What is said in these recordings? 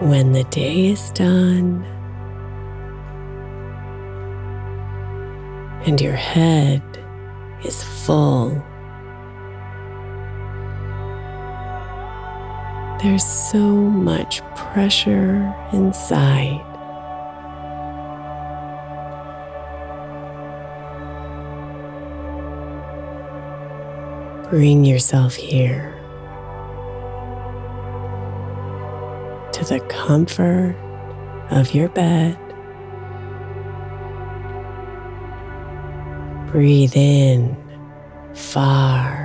When the day is done and your head is full, there's so much pressure inside. Bring yourself here. The comfort of your bed. Breathe in far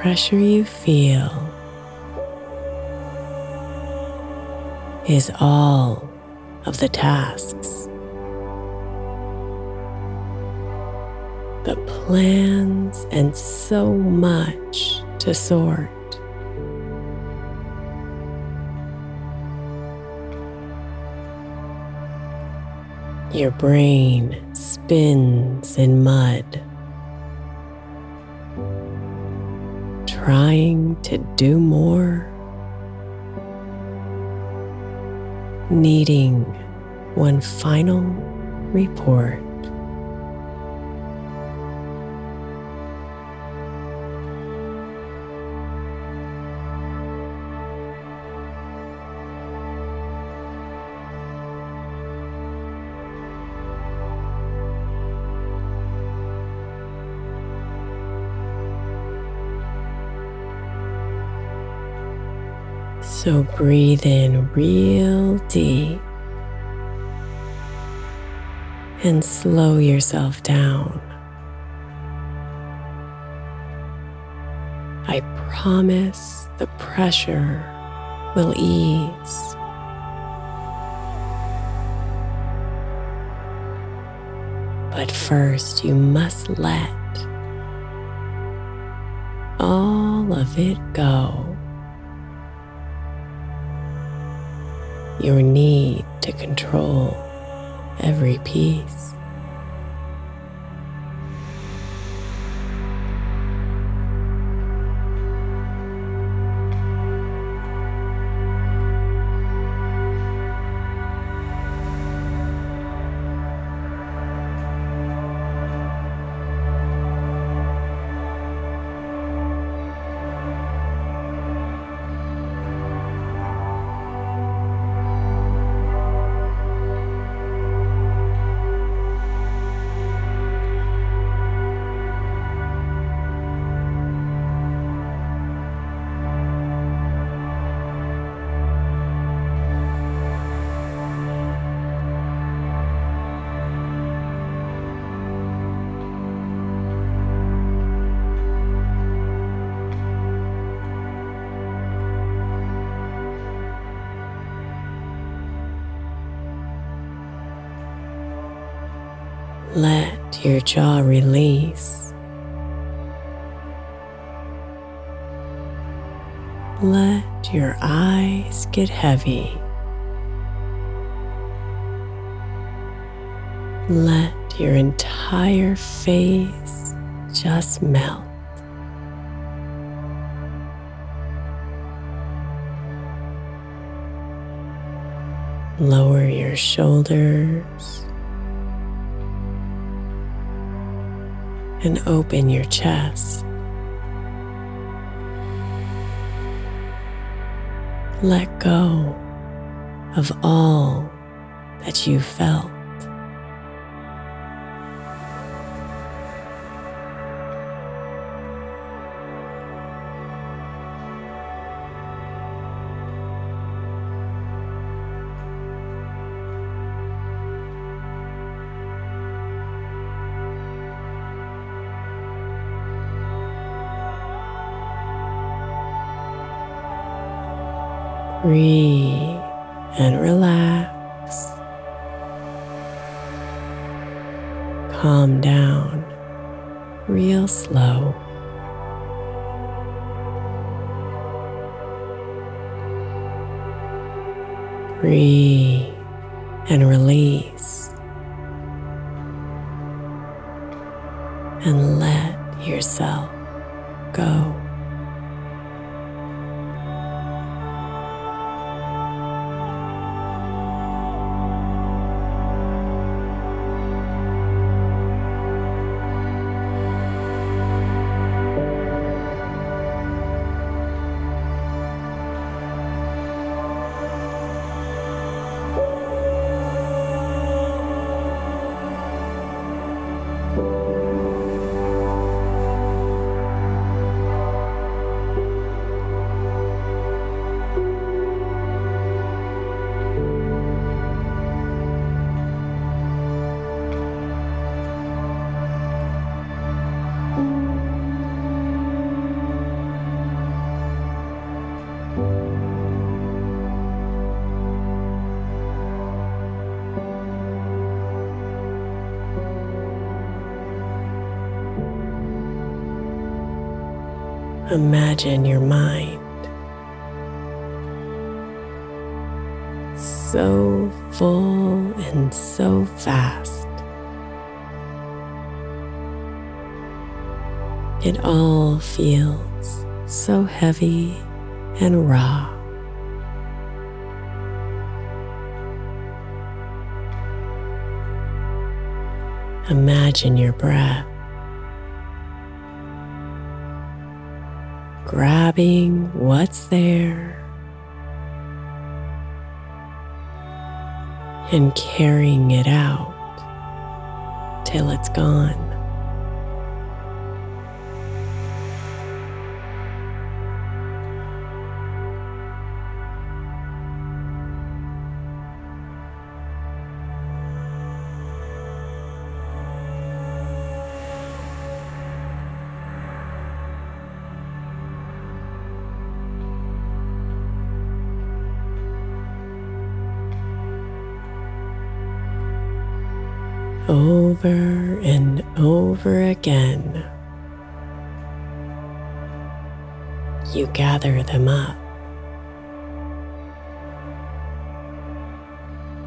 pressure you feel is all of the tasks, the plans, and so much to sort. Your brain spins in mud. Trying to do more, needing one final report. So breathe in real deep and slow yourself down. I promise the pressure will ease. But first, you must let all of it go. Your need to control every piece. Your jaw release. Let your eyes get heavy. Let your entire face just melt. Lower your shoulders and open your chest. Let go of all that you felt. Breathe and relax. Calm down real slow. Breathe and release. And let Imagine your mind so full and so fast. It all feels so heavy and raw. Imagine your breath grabbing what's there and carrying it out till it's gone. Again. You gather them up.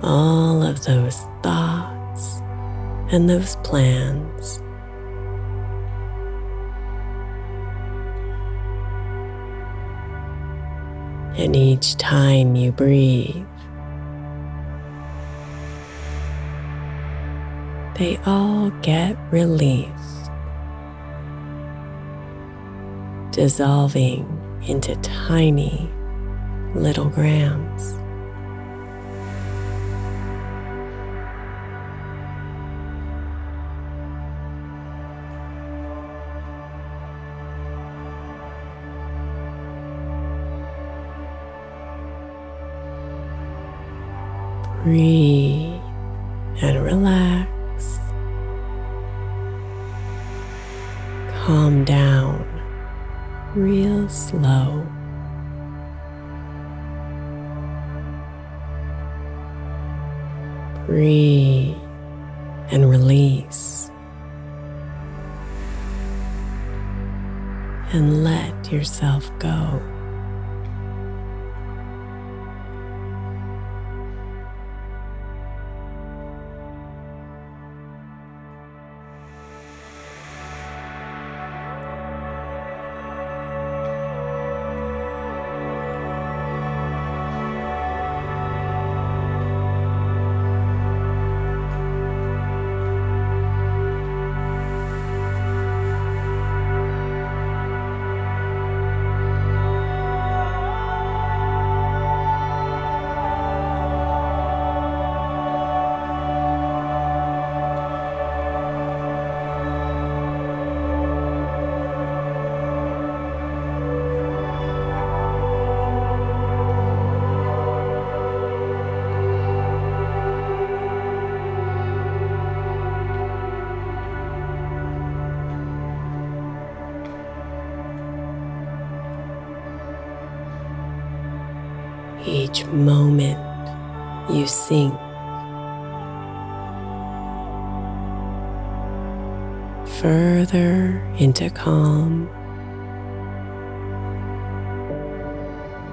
All of those thoughts and those plans. And each time you breathe, they all get released, dissolving into tiny little grams. Breathe real slow. Breathe and release. And let yourself go. Moment you sink further into calm.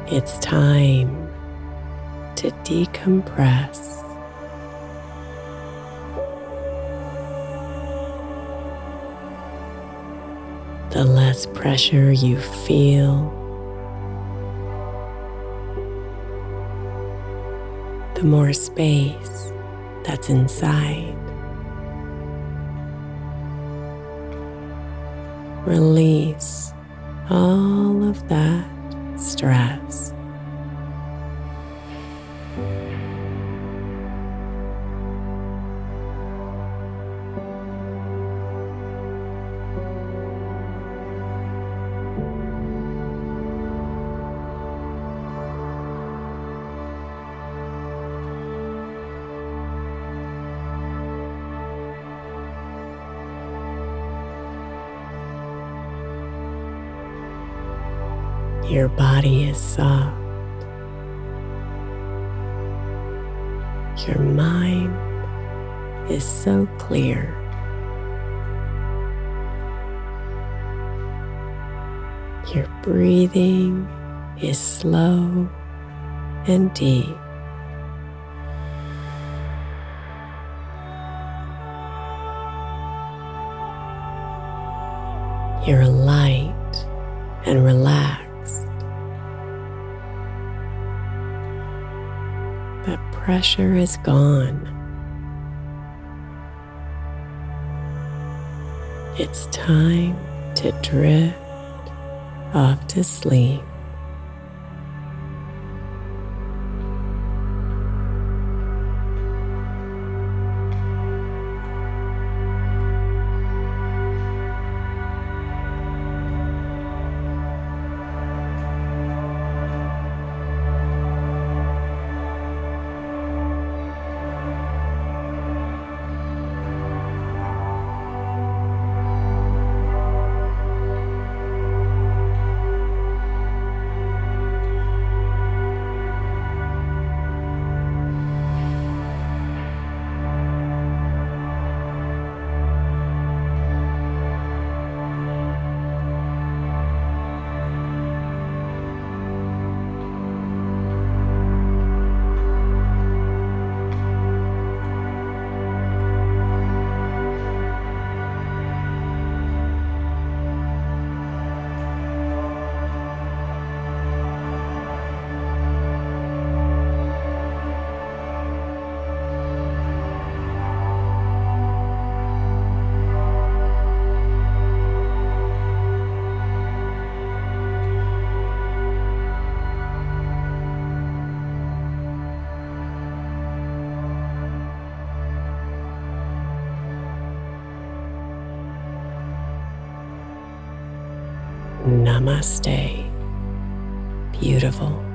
It's time to decompress. The less pressure you feel, the more space that's inside. Release all of that stress. Your body is soft. Your mind is so clear. Your breathing is slow and deep. Pressure is gone. It's time to drift off to sleep. Namaste, beautiful.